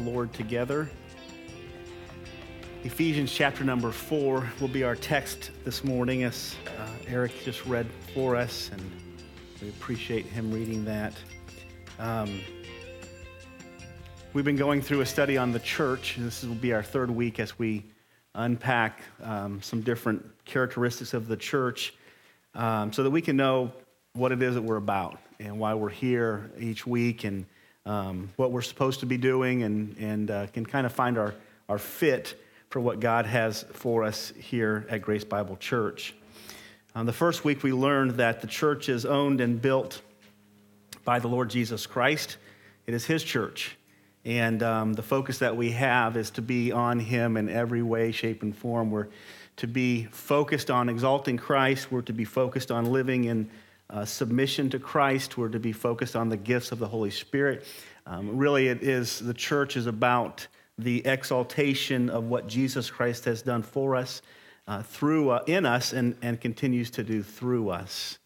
Lord together. Ephesians chapter number four will be our text this morning, as uh, Eric just read for us, and we appreciate him reading that. Um, we've been going through a study on the church. This will be our third week as we unpack um, some different characteristics of the church um, so that we can know what it is that we're about and why we're here each week and um, what we're supposed to be doing and, and uh, can kind of find our, our fit for what God has for us here at Grace Bible Church. Um, the first week, we learned that the church is owned and built by the Lord Jesus Christ. It is His church. And um, the focus that we have is to be on Him in every way, shape, and form. We're to be focused on exalting Christ. We're to be focused on living in uh, submission to Christ. We're to be focused on the gifts of the Holy Spirit. Um, really, it is the church is about the exaltation of what Jesus Christ has done for us, uh, through uh, in us, and, and continues to do through us.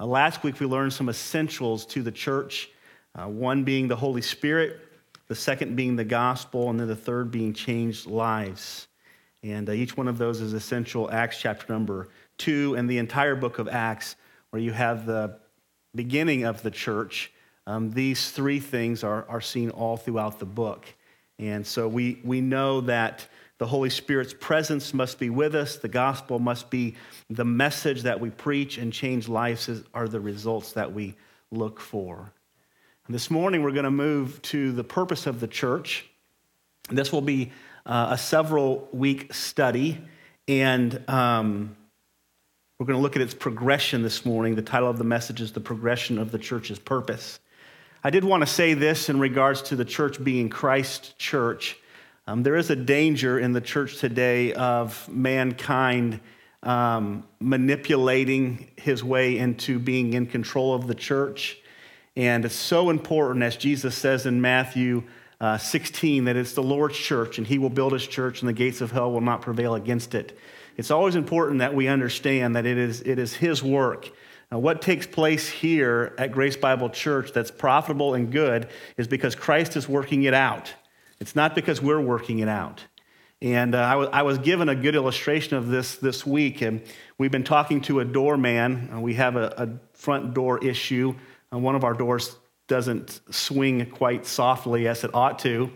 Uh, last week we learned some essentials to the church. Uh, one being the Holy Spirit, the second being the gospel, and then the third being changed lives. And uh, each one of those is essential. Acts chapter number two, and the entire book of Acts, where you have the beginning of the church. Um, these three things are, are seen all throughout the book. And so we, we know that the Holy Spirit's presence must be with us. The gospel must be the message that we preach, and change lives are the results that we look for. And this morning, we're going to move to the purpose of the church. This will be uh, a several week study, and um, we're going to look at its progression this morning. The title of the message is The Progression of the Church's Purpose. I did want to say this in regards to the church being Christ church. Um, there is a danger in the church today of mankind um, manipulating his way into being in control of the church. And it's so important, as Jesus says in Matthew uh, 16, that it's the Lord's church and he will build his church and the gates of hell will not prevail against it. It's always important that we understand that it is, it is his work now, what takes place here at Grace Bible Church that's profitable and good is because Christ is working it out. It's not because we're working it out. And uh, I, w- I was given a good illustration of this this week. And we've been talking to a doorman. Uh, we have a, a, front door issue. Uh, one of our doors doesn't swing quite softly as it ought to.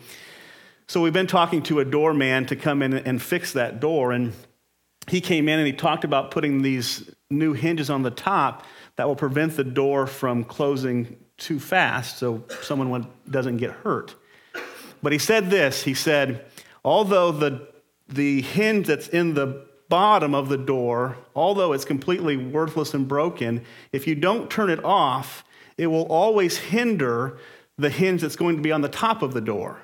So we've been talking to a doorman to come in and fix that door. And he came in and he talked about putting these new hinges on the top that will prevent the door from closing too fast so someone doesn't get hurt. But he said this he said, although the, the hinge that's in the bottom of the door, although it's completely worthless and broken, if you don't turn it off, it will always hinder the hinge that's going to be on the top of the door.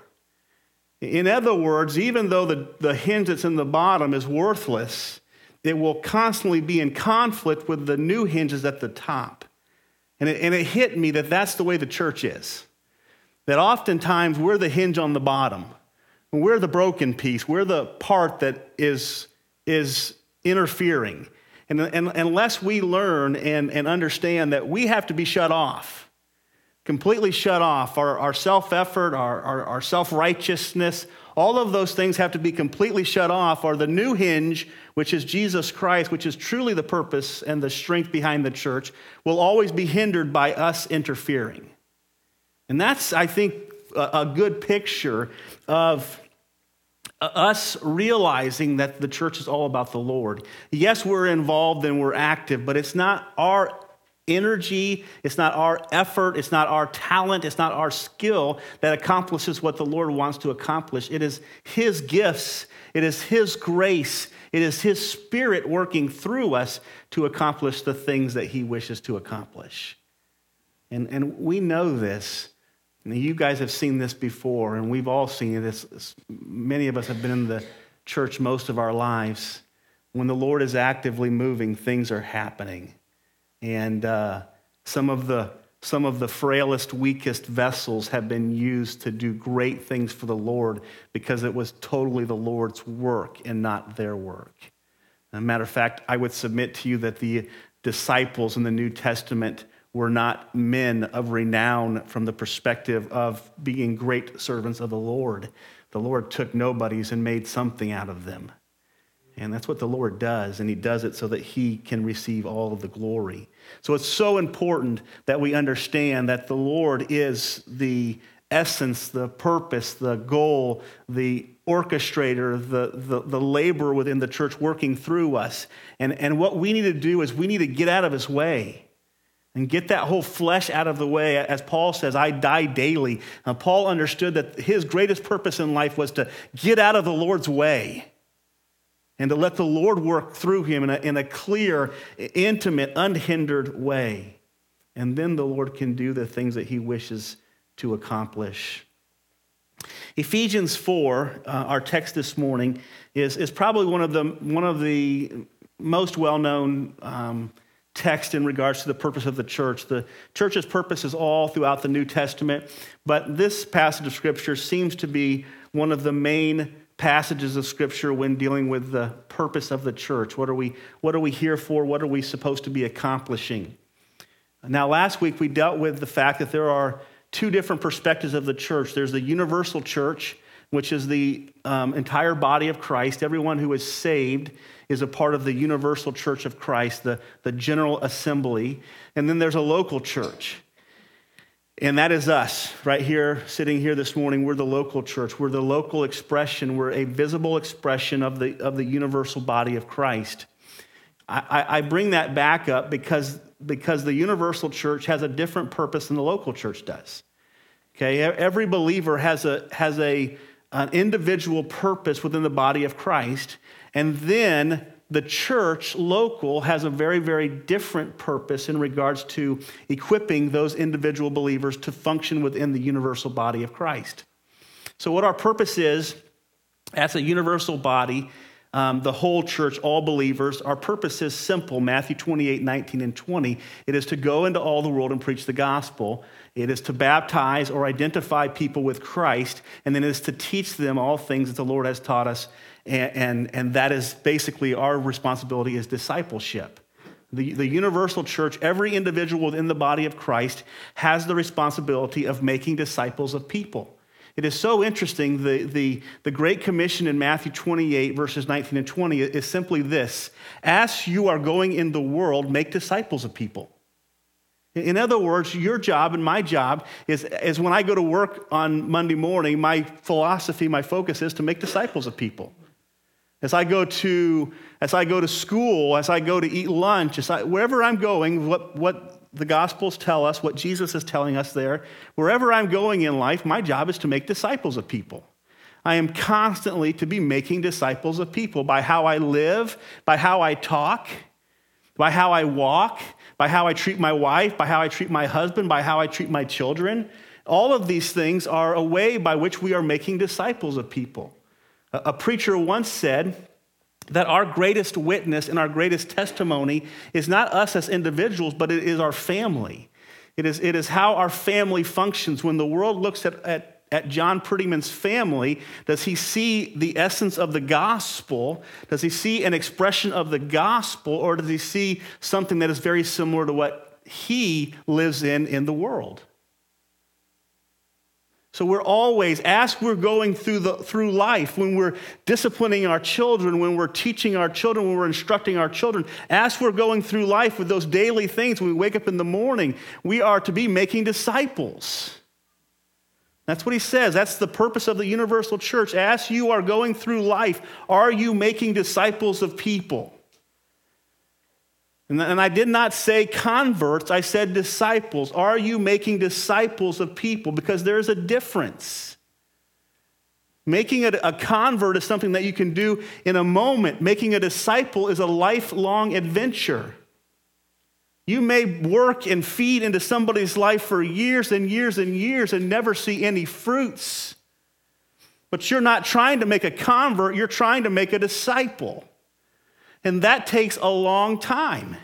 In other words, even though the, the hinge that's in the bottom is worthless, it will constantly be in conflict with the new hinges at the top. And it, and it hit me that that's the way the church is. That oftentimes we're the hinge on the bottom. We're the broken piece. We're the part that is, is interfering. And, and unless we learn and, and understand that we have to be shut off, completely shut off. Our, our self effort, our, our, our self righteousness, all of those things have to be completely shut off, or the new hinge, which is Jesus Christ, which is truly the purpose and the strength behind the church, will always be hindered by us interfering. And that's, I think, a, a good picture of uh, us realizing that the church is all about the Lord. Yes, we're involved and we're active, but it's not our energy, it's not our effort, it's not our talent, it's not our skill that accomplishes what the Lord wants to accomplish. It is His gifts, it is His grace, it is His Spirit working through us to accomplish the things that He wishes to accomplish. And, and we know this. You guys have seen this before, and we've all seen this. Many of us have been in the church most of our lives. When the Lord is actively moving, things are happening. And uh, some, of the, some of the frailest, weakest vessels have been used to do great things for the Lord because it was totally the Lord's work and not their work. As a matter of fact, I would submit to you that the disciples in the New Testament were not men of renown from the perspective of being great servants of the Lord. The Lord took nobodies and made something out of them. And that's what the Lord does, and He does it so that He can receive all of the glory. So it's so important that we understand that the Lord is the essence, the purpose, the goal, the orchestrator, the, the, the labor within the church working through us. And, and what we need to do is we need to get out of His way and get that whole flesh out of the way. As Paul says, I die daily. Now, Paul understood that his greatest purpose in life was to get out of the Lord's way and to let the Lord work through him in a, in a clear, intimate, unhindered way. And then the Lord can do the things that he wishes to accomplish. Ephesians 4, uh, our text this morning, is, is probably one of the, one of the most well known um, texts in regards to the purpose of the church. The church's purpose is all throughout the New Testament, but this passage of Scripture seems to be one of the main passages of scripture when dealing with the purpose of the church. What are we, what are we here for? What are we supposed to be accomplishing? Now, last week we dealt with the fact that there are two different perspectives of the church there's the universal church, which is the um, entire body of Christ. Everyone who is saved is a part of the universal church of Christ, the, the general assembly. And then there's a local church. And that is us right here, sitting here this morning. We're the local church. We're the local expression. We're a visible expression of the, of the universal body of Christ. I, I bring that back up because, because the universal church has a different purpose than the local church does. Okay, every believer has, a, has a, an individual purpose within the body of Christ, and then the church local has a very, very different purpose in regards to equipping those individual believers to function within the universal body of Christ. So, what our purpose is as a universal body, um, the whole church, all believers, our purpose is simple Matthew 28 19 and 20. It is to go into all the world and preach the gospel. It is to baptize or identify people with Christ, and then it is to teach them all things that the Lord has taught us and, and, and that is basically our responsibility is discipleship. The, the universal church, every individual within the body of Christ has the responsibility of making disciples of people. It is so interesting. The, the, the Great Commission in Matthew 28, verses 19 and 20, is simply this As you are going in the world, make disciples of people. In other words, your job and my job is, is when I go to work on Monday morning, my philosophy, my focus is to make disciples of people. As I go to, as I go to school, as I go to eat lunch, as I, wherever I'm going, what, what the Gospels tell us, what Jesus is telling us there, wherever I'm going in life, my job is to make disciples of people. I am constantly to be making disciples of people by how I live, by how I talk, by how I walk, by how I treat my wife, by how I treat my husband, by how I treat my children. All of these things are a way by which we are making disciples of people. A preacher once said that our greatest witness and our greatest testimony is not us as individuals, but it is our family. It is, it is how our family functions. When the world looks at, at, at John Prettyman's family, does he see the essence of the gospel? Does he see an expression of the gospel, or does he see something that is very similar to what he lives in in the world? So we're always, as we're going through, the, through life, when we're disciplining our children, when we're teaching our children, when we're instructing our children, as we're going through life with those daily things, when we wake up in the morning, we are to be making disciples. That's what he says. That's the purpose of the universal church. As you are going through life, are you making disciples of people? And I did not say converts, I said disciples. Are you making disciples of people? Because there's a difference. Making a, convert is something that you can do in a moment. Making a disciple is a lifelong adventure. You may work and feed into somebody's life for years and years and years and never see any fruits. But you're not trying to make a convert, you're trying to make a disciple. And that takes a long time.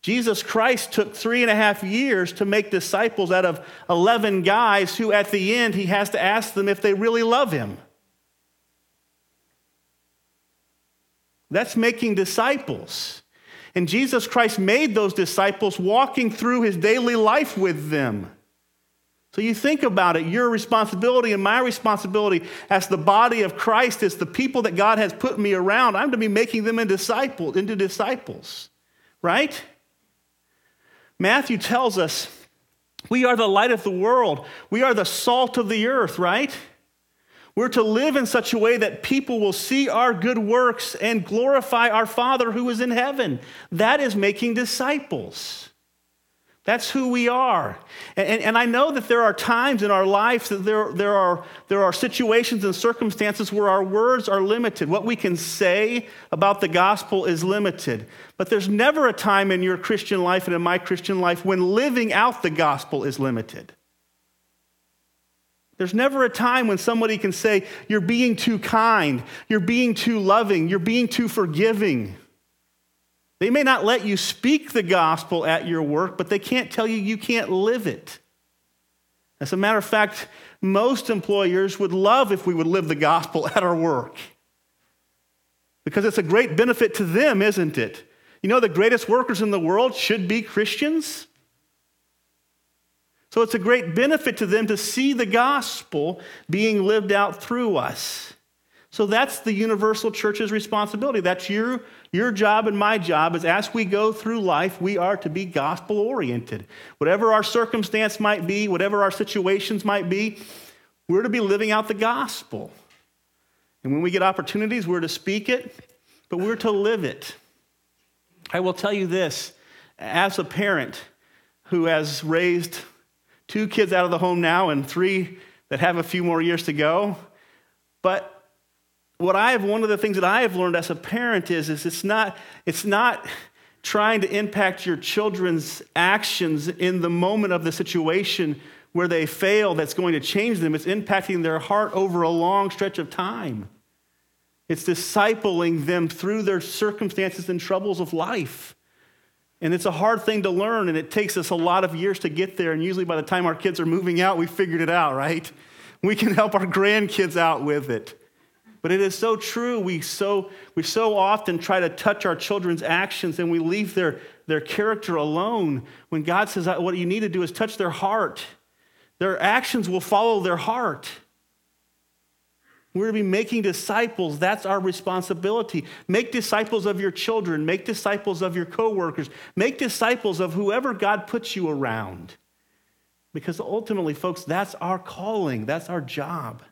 Jesus Christ took three and a half years to make disciples out of 11 guys who, at the end, he has to ask them if they really love him. That's making disciples. And Jesus Christ made those disciples walking through his daily life with them. So you think about it, your responsibility and my responsibility as the body of Christ is the people that God has put me around. I'm to be making them into disciples, into disciples. Right? Matthew tells us we are the light of the world. We are the salt of the earth, right? We're to live in such a way that people will see our good works and glorify our Father who is in heaven. That is making disciples. That's who we are. And, and, I know that there are times in our lives that there, there, are, there are situations and circumstances where our words are limited. What we can say about the gospel is limited. But there's never a time in your Christian life and in my Christian life when living out the gospel is limited. There's never a time when somebody can say, You're being too kind, you're being too loving, you're being too forgiving. They may not let you speak the gospel at your work, but they can't tell you you can't live it. As a matter of fact, most employers would love if we would live the gospel at our work because it's a great benefit to them, isn't it? You know, the greatest workers in the world should be Christians. So it's a great benefit to them to see the gospel being lived out through us. So that's the universal church's responsibility. That's your, your job and my job is as we go through life, we are to be gospel oriented. Whatever our circumstance might be, whatever our situations might be, we're to be living out the gospel. And when we get opportunities, we're to speak it, but we're to live it. I will tell you this as a parent who has raised two kids out of the home now and three that have a few more years to go, but what I have, one of the things that I have learned as a parent is, is it's not, it's not trying to impact your children's actions in the moment of the situation where they fail that's going to change them. It's impacting their heart over a long stretch of time. It's discipling them through their circumstances and troubles of life. And it's a hard thing to learn, and it takes us a lot of years to get there. And usually, by the time our kids are moving out, we figured it out, right? We can help our grandkids out with it. But it is so true. We so, we so often try to touch our children's actions and we leave their, their character alone when God says what you need to do is touch their heart. Their actions will follow their heart. We're to be making disciples. That's our responsibility. Make disciples of your children. Make disciples of your coworkers. Make disciples of whoever God puts you around. Because ultimately, folks, that's our calling. That's our job.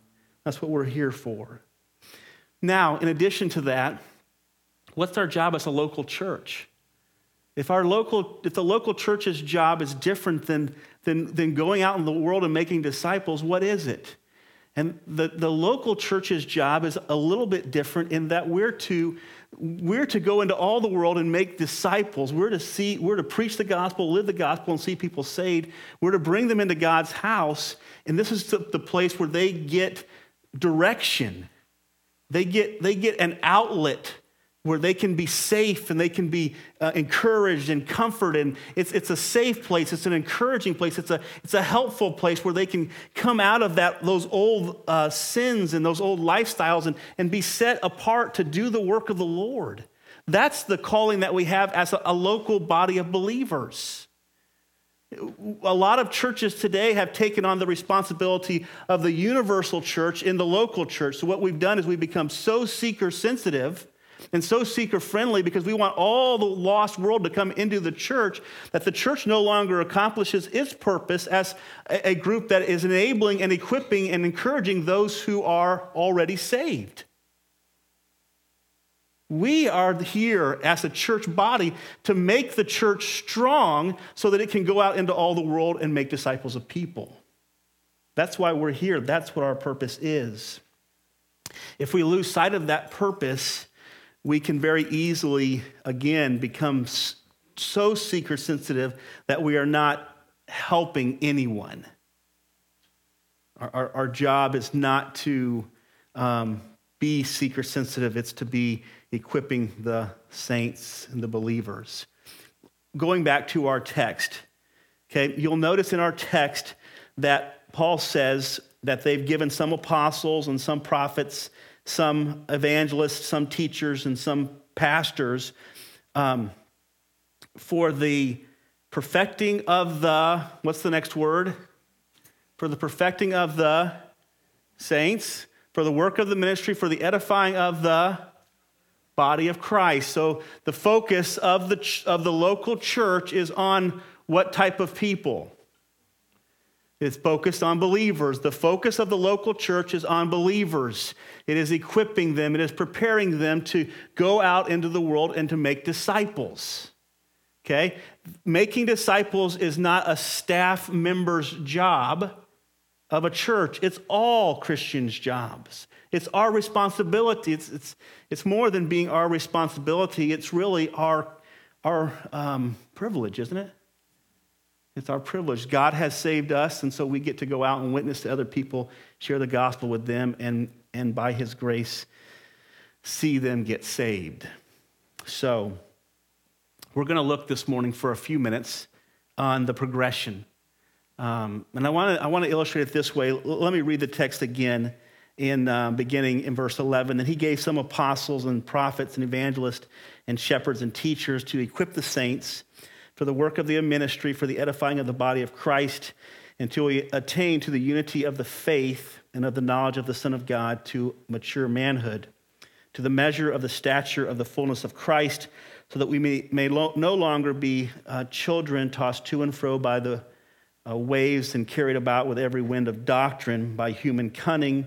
That's what we're here for. Now, in addition to that, what's our job as a local church? If, our local, if the local church's job is different than, than, than going out in the world and making disciples, what is it? And the, the local church's job is a little bit different in that we're to, we're to go into all the world and make disciples. We're to see, we're to preach the gospel, live the gospel, and see people saved. We're to bring them into God's house. And this is the, the place where they get direction they get, they get an outlet where they can be safe and they can be uh, encouraged and comforted. And it's, it's a safe place, it's an encouraging place, it's a, it's a helpful place where they can come out of that, those old uh, sins and those old lifestyles and, and be set apart to do the work of the Lord. That's the calling that we have as a, a local body of believers. A lot of churches today have taken on the responsibility of the universal church in the local church. So, what we've done is we've become so seeker sensitive and so seeker friendly because we want all the lost world to come into the church that the church no longer accomplishes its purpose as a group that is enabling and equipping and encouraging those who are already saved. We are here as a church body to make the church strong so that it can go out into all the world and make disciples of people. That's why we're here. That's what our purpose is. If we lose sight of that purpose, we can very easily, again, become so seeker sensitive that we are not helping anyone. Our, our, our job is not to um, be seeker sensitive, it's to be equipping the saints and the believers. Going back to our text, okay, you'll notice in our text that Paul says that they've given some apostles and some prophets, some evangelists, some teachers, and some pastors. Um, for the perfecting of the, what's the next word? For the perfecting of the saints, for the work of the ministry, for the edifying of the body of Christ. So the focus of the, of the local church is on what type of people? It's focused on believers. The focus of the local church is on believers. It is equipping them, it is preparing them to go out into the world and to make disciples. Okay? Making disciples is not a staff member's job of a church, it's all Christians' jobs. It's our responsibility. It's, it's, it's more than being our responsibility, it's really our, our um, privilege, isn't it? It's our privilege. God has saved us, and so we get to go out and witness to other people, share the gospel with them, and, and by His grace, see them get saved. So, we're going to look this morning for a few minutes on the progression. Um, and I want to I wanna illustrate it this way. L- let me read the text again in uh, beginning in verse 11. Then he gave some apostles and prophets and evangelists and shepherds and teachers to equip the saints for the work of the ministry, for the edifying of the body of Christ, until we attain to the unity of the faith and of the knowledge of the Son of God to mature manhood, to the measure of the stature of the fullness of Christ, so that we may, may lo- no longer be uh, children tossed to and fro by the uh, waves and carried about with every wind of doctrine, by human cunning,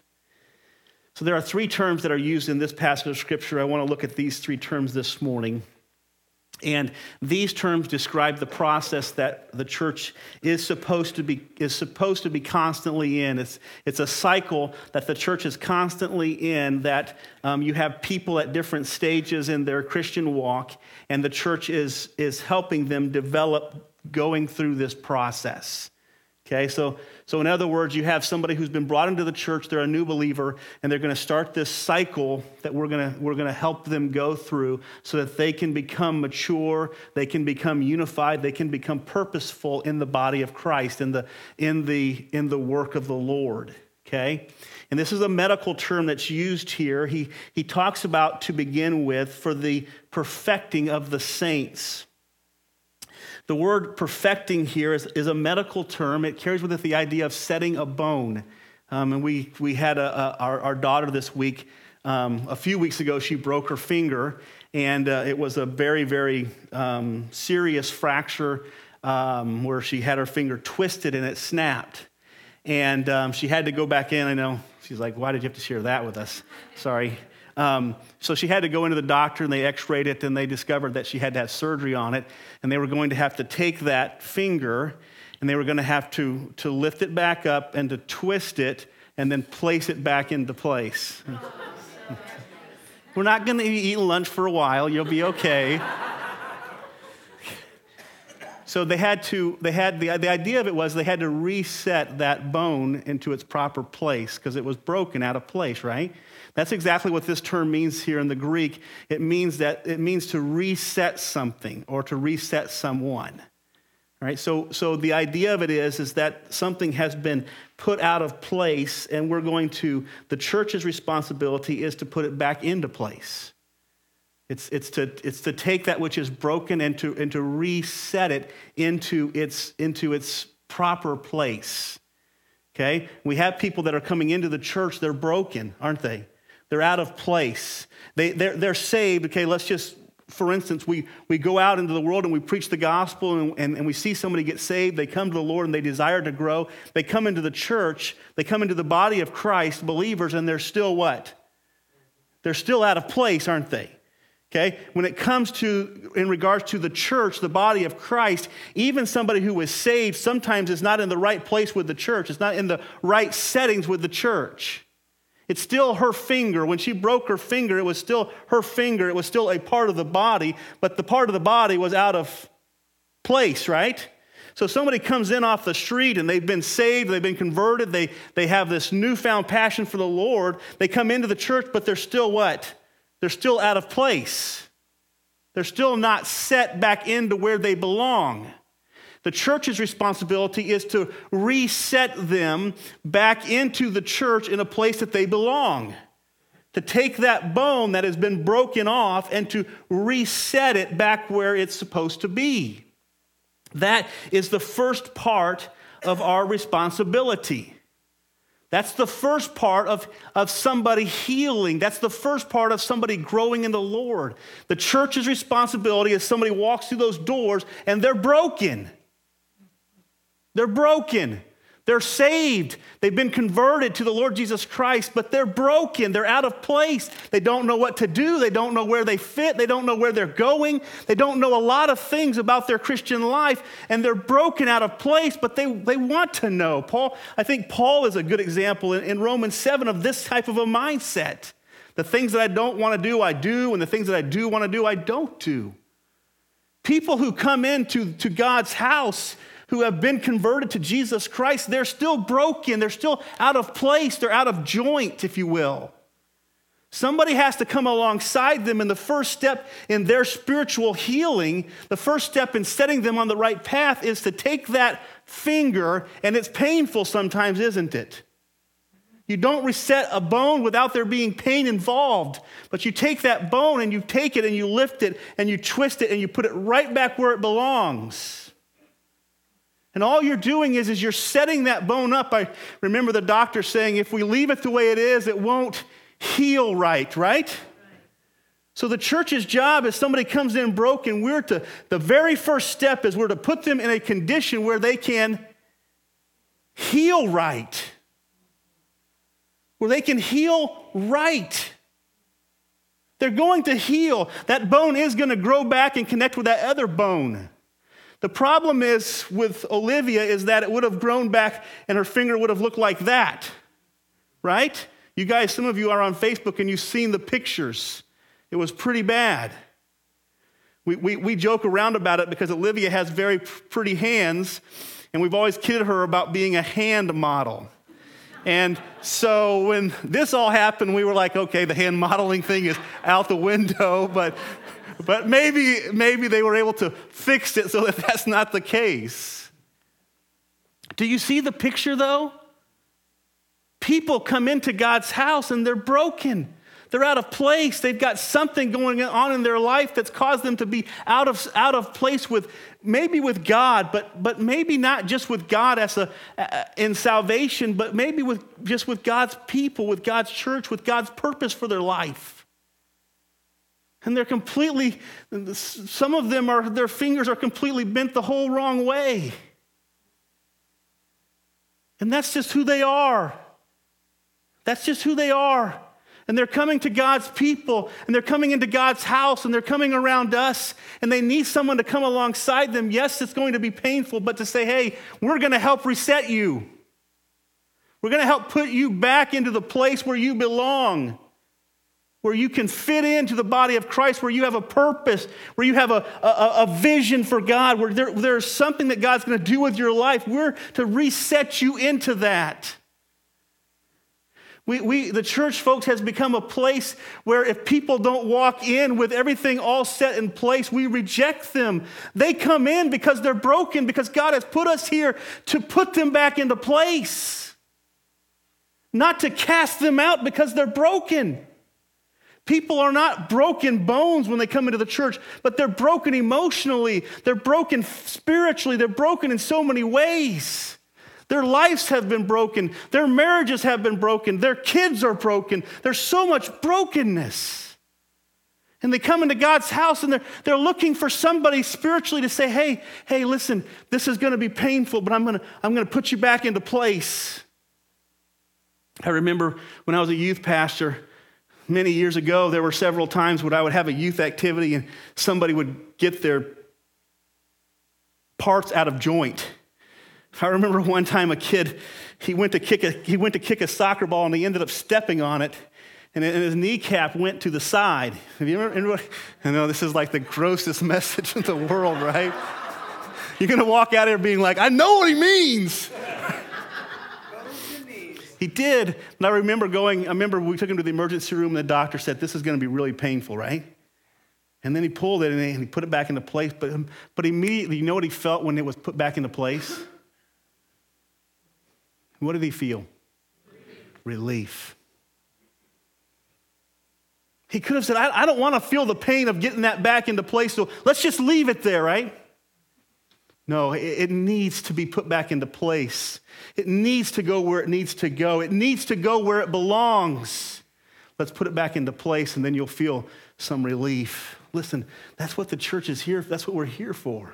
So there are three terms that are used in this passage of Scripture. I want to look at these three terms this morning. And these terms describe the process that the church is supposed to be, is supposed to be constantly in. It's, it's a cycle that the church is constantly in, that um, you have people at different stages in their Christian walk, and the church is, is helping them develop going through this process. Okay, so, so in other words, you have somebody who's been brought into the church, they're a new believer, and they're going to start this cycle that we're going to, we're to help them go through so that they can become mature, they can become unified, they can become purposeful in the body of Christ, in the, in the, in the work of the Lord. Okay? And this is a medical term that's used here. He, he talks about, to begin with, for the perfecting of the saints. The word perfecting here is, is a medical term. It carries with it the idea of setting a bone. Um, and we, we had a, a, our, our daughter this week, um, a few weeks ago, she broke her finger, and uh, it was a very, very um, serious fracture um, where she had her finger twisted and it snapped. And um, she had to go back in. I know she's like, Why did you have to share that with us? Sorry. Um, so she had to go into the doctor and they x rayed it and they discovered that she had to have surgery on it. And they were going to have to take that finger and they were going to have to, to lift it back up and to twist it and then place it back into place. we're not going to be eating lunch for a while. You'll be okay. So they had to, they had, the, the idea of it was they had to reset that bone into its proper place because it was broken out of place, right? That's exactly what this term means here in the Greek. It means that it means to reset something or to reset someone. Right? So, so the idea of it is, is that something has been put out of place, and we're going to, the church's responsibility is to put it back into place. It's, it's, to, it's to take that which is broken and to, and to reset it into its, into its proper place. Okay? We have people that are coming into the church, they're broken, aren't they? They're out of place. They, they're, they're saved. Okay, let's just, for instance, we, we go out into the world and we preach the gospel and, and, and we see somebody get saved. They come to the Lord and they desire to grow. They come into the church, they come into the body of Christ, believers, and they're still what? They're still out of place, aren't they? Okay? When it comes to, in regards to the church, the body of Christ, even somebody who is saved sometimes is not in the right place with the church. It's not in the right settings with the church. It's still her finger. When she broke her finger, it was still her finger. It was still a part of the body, but the part of the body was out of place, right? So somebody comes in off the street and they've been saved, they've been converted, they, they have this newfound passion for the Lord. They come into the church, but they're still what? They're still out of place. They're still not set back into where they belong. The church's responsibility is to reset them back into the church in a place that they belong. To take that bone that has been broken off and to reset it back where it's supposed to be. That is the first part of our responsibility. That's the first part of, of somebody healing. That's the first part of somebody growing in the Lord. The church's responsibility is somebody walks through those doors and they're broken. They're broken. They're saved. They've been converted to the Lord Jesus Christ, but they're broken. They're out of place. They don't know what to do. They don't know where they fit. They don't know where they're going. They don't know a lot of things about their Christian life, and they're broken out of place, but they, they want to know. Paul, I think Paul is a good example in, in Romans 7 of this type of a mindset. The things that I don't want to do, I do, and the things that I do want to do, I don't do. People who come into to God's house who have been converted to Jesus Christ, they're still broken. They're still out of place. They're out of joint, if you will. Somebody has to come alongside them, and the first step in their spiritual healing, the first step in setting them on the right path is to take that finger, and it's painful sometimes, isn't it? You don't reset a bone without there being pain involved. But you take that bone and you take it and you lift it and you twist it and you put it right back where it belongs. And all you're doing is, is you're setting that bone up. I remember the doctor saying, if we leave it the way it is, it won't heal right, right? So the church's job is somebody comes in broken, we're to, the very first step is we're to put them in a condition where they can heal right. Where they can heal right. They're going to heal. That bone is going to grow back and connect with that other bone. The problem is with Olivia is that it would have grown back and her finger would have looked like that, right? You guys, some of you are on Facebook and you've seen the pictures. It was pretty bad. We, we, we joke around about it because Olivia has very pretty hands, and we've always kidded her about being a hand model. And so when this all happened, we were like, okay, the hand modeling thing is out the window, but but maybe, maybe they were able to fix it so that that's not the case. Do you see the picture though? People come into God's house and they're broken. They're out of place. They've got something going on in their life that's caused them to be out of, out of place with maybe with God, but, but maybe not just with God as a, in salvation, but maybe with, just with God's people, with God's church, with God's purpose for their life. And they're completely, some of them are, their fingers are completely bent the whole wrong way. And that's just who they are. That's just who they are. And they're coming to God's people, and they're coming into God's house, and they're coming around us, and they need someone to come alongside them. Yes, it's going to be painful, but to say, hey, we're going to help reset you. We're going to help put you back into the place where you belong where you can fit into the body of Christ, where you have a purpose, where you have a, a, a vision for God, where there, there's something that God's going to do with your life. We're to reset you into that. We, we, the church, folks, has become a place where if people don't walk in with everything all set in place, we reject them. They come in because they're broken, because God has put us here to put them back into place, not to cast them out because they're broken. People are not broken bones when they come into the church, but they're broken emotionally, they're broken spiritually, they're broken in so many ways. Their lives have been broken, their marriages have been broken, their kids are broken. There's so much brokenness. And they come into God's house and they're, they're looking for somebody spiritually to say, hey, hey, listen, this is going to be painful, but I'm going to I'm going to put you back into place. I remember when I was a youth pastor, many years ago, there were several times when I would have a youth activity and somebody would get their parts out of joint. I remember one time a kid, he went to kick a, he went to kick a soccer ball and he ended up stepping on it and his kneecap went to the side. Have you ever, I know this is like the grossest message in the world, right? You're to walk out here being like, I know what he means. he did. And I remember going, I remember we took him to the emergency room and the doctor said, This is going to be really painful, right? And then he pulled it and he put it back into place. But, but immediately, you know what he felt when it was put back into place? What did he feel? Relief. He could have said, I, I don't want to feel the pain of getting that back into place, so let's just leave it there, right? No, it, needs to be put back into place. It needs to go where it needs to go. It needs to go where it belongs. Let's put it back into place, and then you'll feel some relief. Listen, that's what the church is here. That's what we're here for.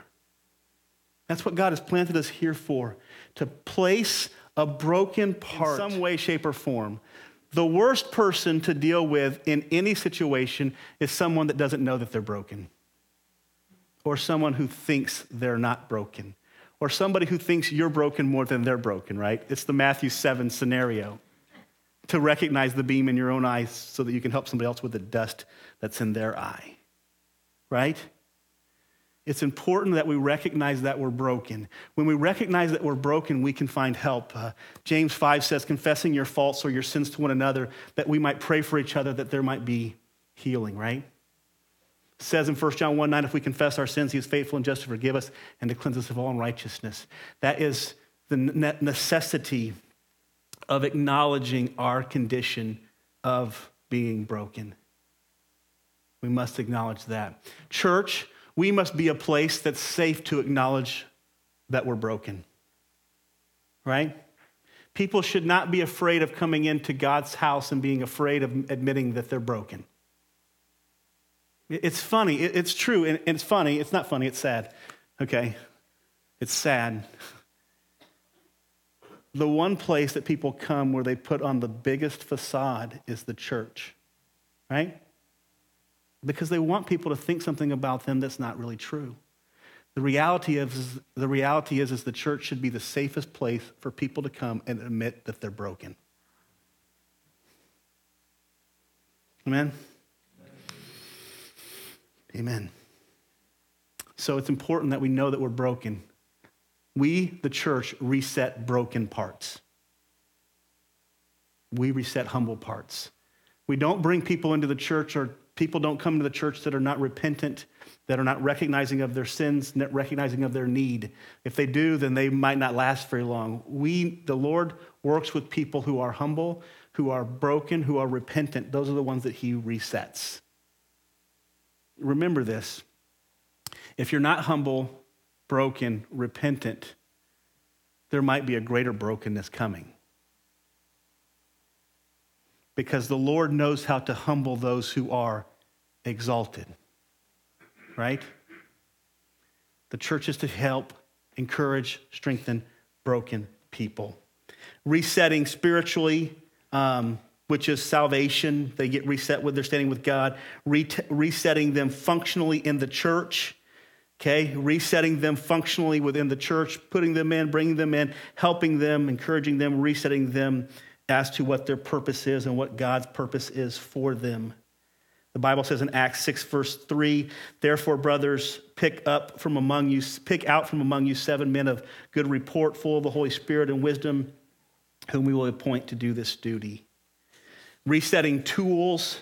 That's what God has planted us here for to place a broken part in some way, shape, or form the worst person to deal with in any situation is someone that doesn't know that they're broken, or someone who thinks they're not broken, or somebody who thinks you're broken more than they're broken, right? It's the Matthew 7 scenario to recognize the beam in your own eye so that you can help somebody else with the dust that's in their eye, right? It's important that we recognize that we're broken. When we recognize that we're broken, we can find help. Uh, James 5 says, confessing your faults or your sins to one another, that we might pray for each other, that there might be healing, right? Says in 1 John 1 9, if we confess our sins, he is faithful and just to forgive us and to cleanse us of all unrighteousness. That is the necessity of acknowledging our condition of being broken. We must acknowledge that. Church, we must be a place that's safe to acknowledge that we're broken. Right? People should not be afraid of coming into God's house and being afraid of admitting that they're broken. It's funny. It's true. And it's funny. It's not funny. It's sad. Okay? It's sad. The one place that people come where they put on the biggest facade is the church. Right? because they want people to think something about them that's not really true. The reality is, the reality is, is the church should be the safest place for people to come and admit that they're broken. Amen? Amen. So it's important that we know that we're broken. We, the church, reset broken parts. We reset humble parts. We don't bring people into the church or People don't come to the church that are not repentant, that are not recognizing of their sins, not recognizing of their need. If they do, then they might not last very long. We, the Lord, works with people who are humble, who are broken, who are repentant. Those are the ones that He resets. Remember this. If you're not humble, broken, repentant, there might be a greater brokenness coming because the Lord knows how to humble those who are exalted. Right? The church is to help, encourage, strengthen broken people. Resetting spiritually, um, which is salvation. They get reset with their standing with God. Re- resetting them functionally in the church. Okay, resetting them functionally within the church, putting them in, bringing them in, helping them, encouraging them, resetting them as to what their purpose is and what God's purpose is for them. The Bible says in Acts 6, verse 3, therefore, brothers, pick up from among you, pick out from among you seven men of good report, full of the Holy Spirit and wisdom, whom we will appoint to do this duty. Resetting tools,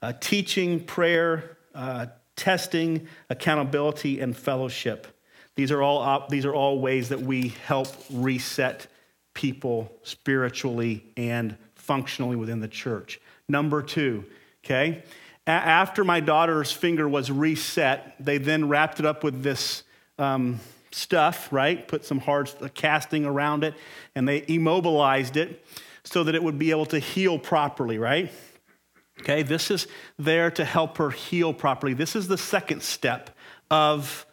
uh, teaching, prayer, uh, testing, accountability, and fellowship. These are all, op- these are all ways that we help reset people spiritually and functionally within the church. Number two, okay? after my daughter's finger was reset, they then wrapped it up with this um, stuff, right? Put some hard casting around it, and they immobilized it so that it would be able to heal properly, right? Okay, this is there to help her heal properly. This is the second step of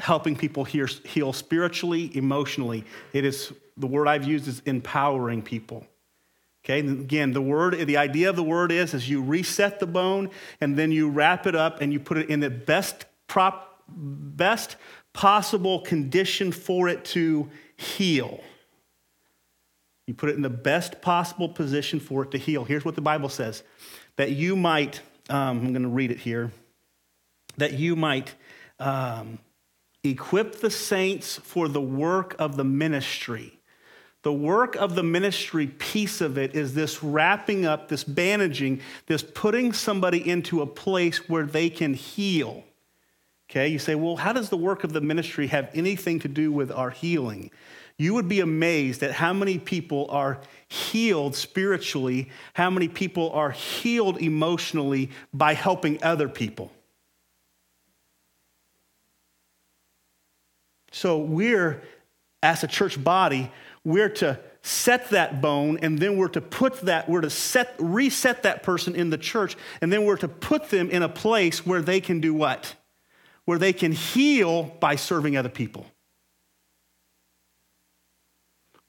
helping people heal, spiritually, emotionally. It is the word I've used is empowering people. Okay, and again, the word, the idea of the word is, is you reset the bone and then you wrap it up and you put it in the best prop, best possible condition for it to heal. You put it in the best possible position for it to heal. Here's what the Bible says that you might, um, I'm going to read it here, that you might um, equip the saints for the work of the ministry. The work of the ministry piece of it is this wrapping up, this bandaging, this putting somebody into a place where they can heal. Okay, you say, well, how does the work of the ministry have anything to do with our healing? You would be amazed at how many people are healed spiritually, how many people are healed emotionally by helping other people. So we're, as a church body, we're to set that bone and then we're to put that we're to set reset that person in the church and then we're to put them in a place where they can do what where they can heal by serving other people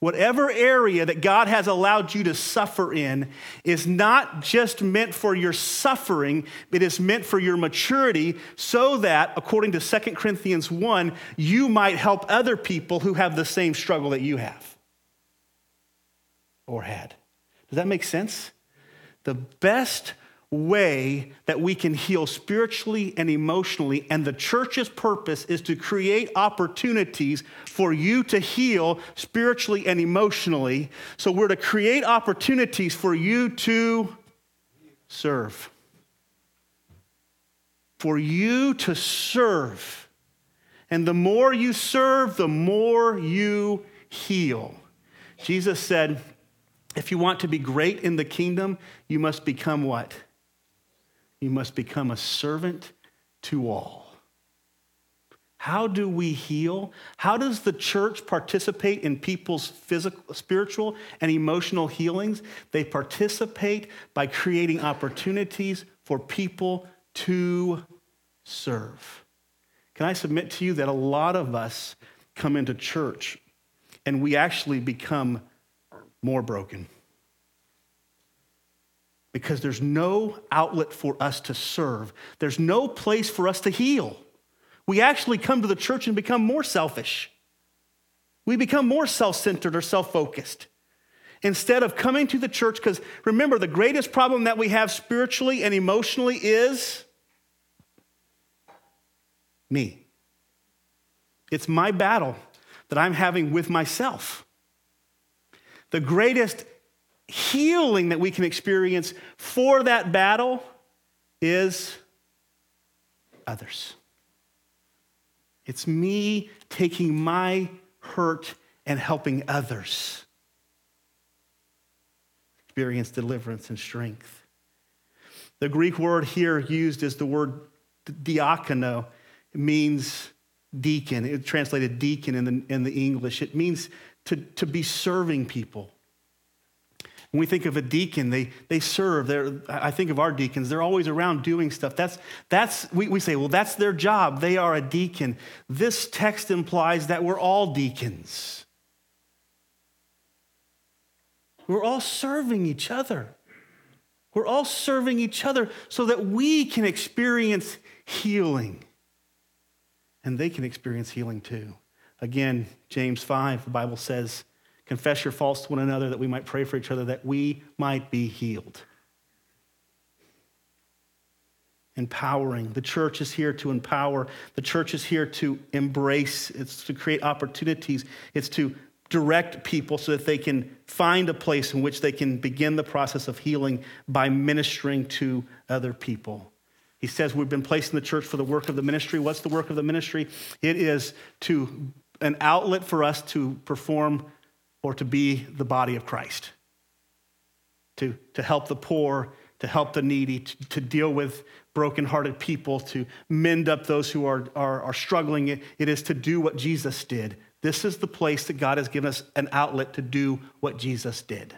Whatever area that God has allowed you to suffer in is not just meant for your suffering, it is meant for your maturity so that, according to 2 Corinthians 1, you might help other people who have the same struggle that you have or had. Does that make sense? The best way that we can heal spiritually and emotionally. And the church's purpose is to create opportunities for you to heal spiritually and emotionally. So we're to create opportunities for you to serve. For you to serve. And the more you serve, the more you heal. Jesus said, if you want to be great in the kingdom, you must become what? You must become a servant to all. How do we heal? How does the church participate in people's physical, spiritual, and emotional healings? They participate by creating opportunities for people to serve. Can I submit to you that a lot of us come into church and we actually become more broken? Because there's no outlet for us to serve. There's no place for us to heal. We actually come to the church and become more selfish. We become more self centered or self focused. Instead of coming to the church, because remember, the greatest problem that we have spiritually and emotionally is me. It's my battle that I'm having with myself. The greatest healing that we can experience for that battle is others. It's me taking my hurt and helping others experience deliverance and strength. The Greek word here used is the word diakono. It means deacon. It's translated deacon in the, in the English. It means to, to be serving people. When we think of a deacon, they, they serve. They're, I think of our deacons, they're always around doing stuff. That's, that's we, we say, well, that's their job. They are a deacon. This text implies that we're all deacons. We're all serving each other. We're all serving each other so that we can experience healing. And they can experience healing too. Again, James 5, the Bible says, Confess your faults to one another that we might pray for each other that we might be healed. Empowering. The church is here to empower. The church is here to embrace. It's to create opportunities. It's to direct people so that they can find a place in which they can begin the process of healing by ministering to other people. He says we've been placed in the church for the work of the ministry. What's the work of the ministry? It is to an outlet for us to perform or to be the body of Christ, to, to help the poor, to help the needy, to, to deal with brokenhearted people, to mend up those who are, are, are struggling. It, it is to do what Jesus did. This is the place that God has given us an outlet to do what Jesus did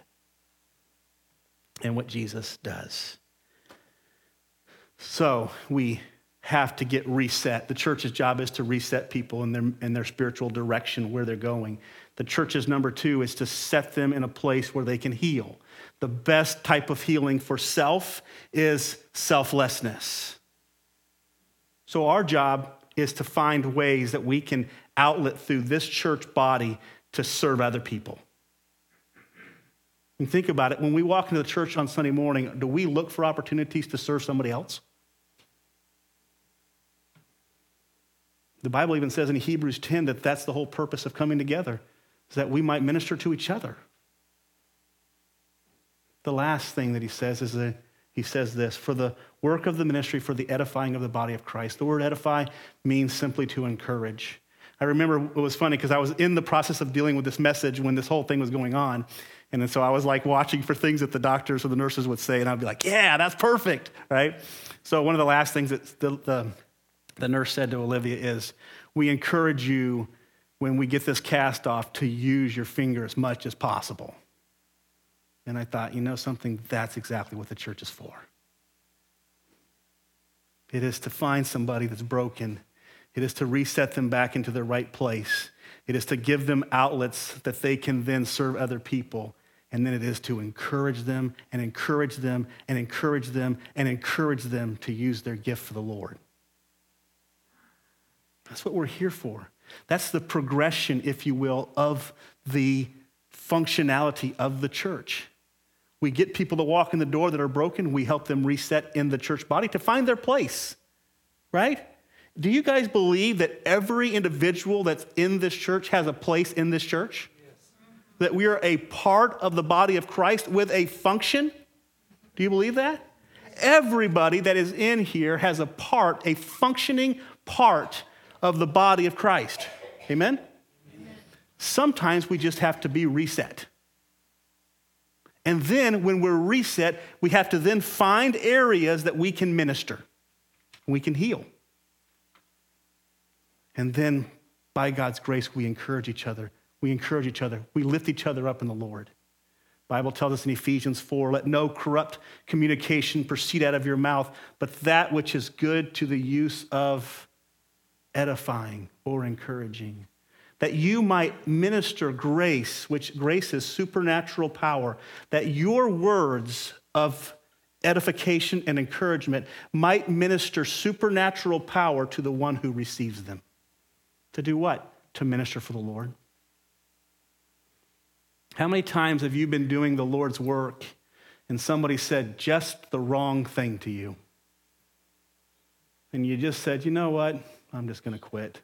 and what Jesus does. So we have to get reset. The church's job is to reset people in their, in their spiritual direction, where they're going. The church's number two is to set them in a place where they can heal. The best type of healing for self is selflessness. So, our job is to find ways that we can outlet through this church body to serve other people. And think about it when we walk into the church on Sunday morning, do we look for opportunities to serve somebody else? The Bible even says in Hebrews 10 that that's the whole purpose of coming together, is that we might minister to each other. The last thing that he says is that he says this for the work of the ministry, for the edifying of the body of Christ. The word edify means simply to encourage. I remember it was funny because I was in the process of dealing with this message when this whole thing was going on. And then so I was like watching for things that the doctors or the nurses would say, and I'd be like, yeah, that's perfect, right? So one of the last things that the, the, the nurse said to Olivia is, we encourage you when we get this cast off to use your finger as much as possible. And I thought, you know something, that's exactly what the church is for. It is to find somebody that's broken. It is to reset them back into their right place. It is to give them outlets that they can then serve other people. And then it is to encourage them and encourage them and encourage them and encourage them to use their gift for the Lord. That's what we're here for. That's the progression, if you will, of the functionality of the church. We get people to walk in the door that are broken. We help them reset in the church body to find their place, right? Do you guys believe that every individual that's in this church has a place in this church? Yes. That we are a part of the body of Christ with a function? Do you believe that? Everybody that is in here has a part, a functioning part of the body of Christ. Amen? Amen? Sometimes we just have to be reset. And then when we're reset, we have to then find areas that we can minister, we can heal. And then by God's grace, we encourage each other. We encourage each other. We lift each other up in the Lord. Bible tells us in Ephesians 4, let no corrupt communication proceed out of your mouth, but that which is good to the use of edifying or encouraging that you might minister grace, which grace is supernatural power, that your words of edification and encouragement might minister supernatural power to the one who receives them. To do what? To minister for the Lord. How many times have you been doing the Lord's work and somebody said just the wrong thing to you? And you just said, you know what? I'm just going to quit.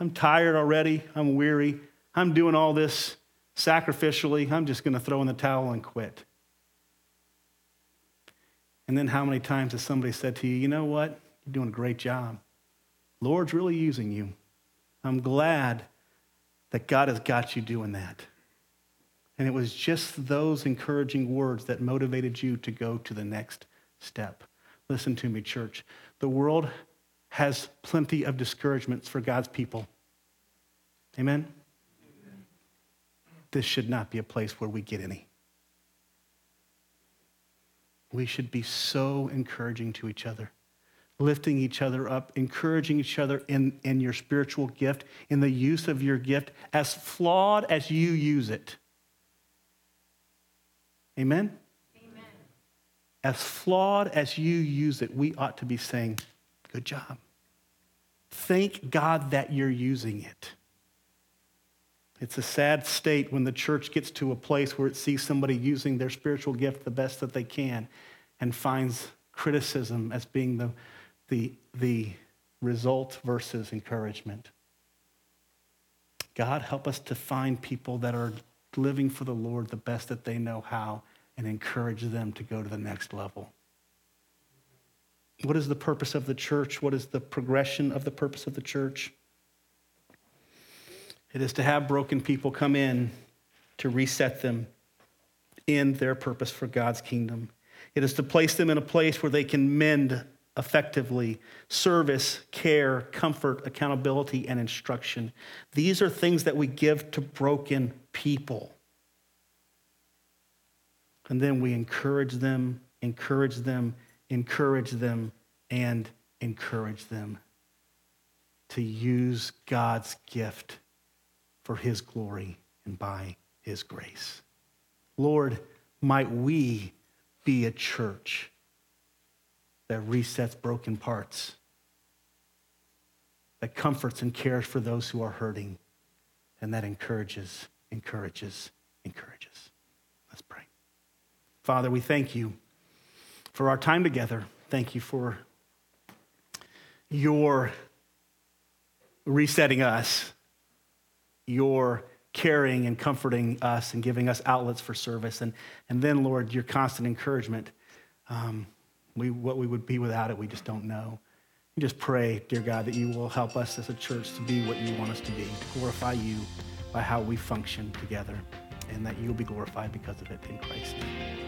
I'm tired already. I'm weary. I'm doing all this sacrificially. I'm just going to throw in the towel and quit. And then how many times has somebody said to you, you know what? You're doing a great job. Lord's really using you. I'm glad that God has got you doing that. And it was just those encouraging words that motivated you to go to the next step. Listen to me, church. The world has plenty of discouragements for God's people. Amen? Amen? This should not be a place where we get any. We should be so encouraging to each other, lifting each other up, encouraging each other in, in your spiritual gift, in the use of your gift, as flawed as you use it. Amen? Amen? As flawed as you use it, we ought to be saying, Good job. Thank God that you're using it. It's a sad state when the church gets to a place where it sees somebody using their spiritual gift the best that they can and finds criticism as being the, the, the result versus encouragement. God, help us to find people that are living for the Lord the best that they know how and encourage them to go to the next level. What is the purpose of the church? What is the progression of the purpose of the church? It is to have broken people come in to reset them in their purpose for God's kingdom. It is to place them in a place where they can mend effectively service, care, comfort, accountability, and instruction. These are things that we give to broken people. And then we encourage them, encourage them, encourage them, and encourage them to use God's gift for His glory and by His grace. Lord, might we be a church that resets broken parts, that comforts and cares for those who are hurting, and that encourages, encourages, encourages. Let's pray. Father, we thank you for our time together. Thank you for your resetting us, your caring and comforting us and giving us outlets for service. And, and then, Lord, your constant encouragement. Um, we, what we would be without it, we just don't know. We just pray, dear God, that you will help us as a church to be what you want us to be, to glorify you by how we function together, and that you'll be glorified because of it in Christ's name.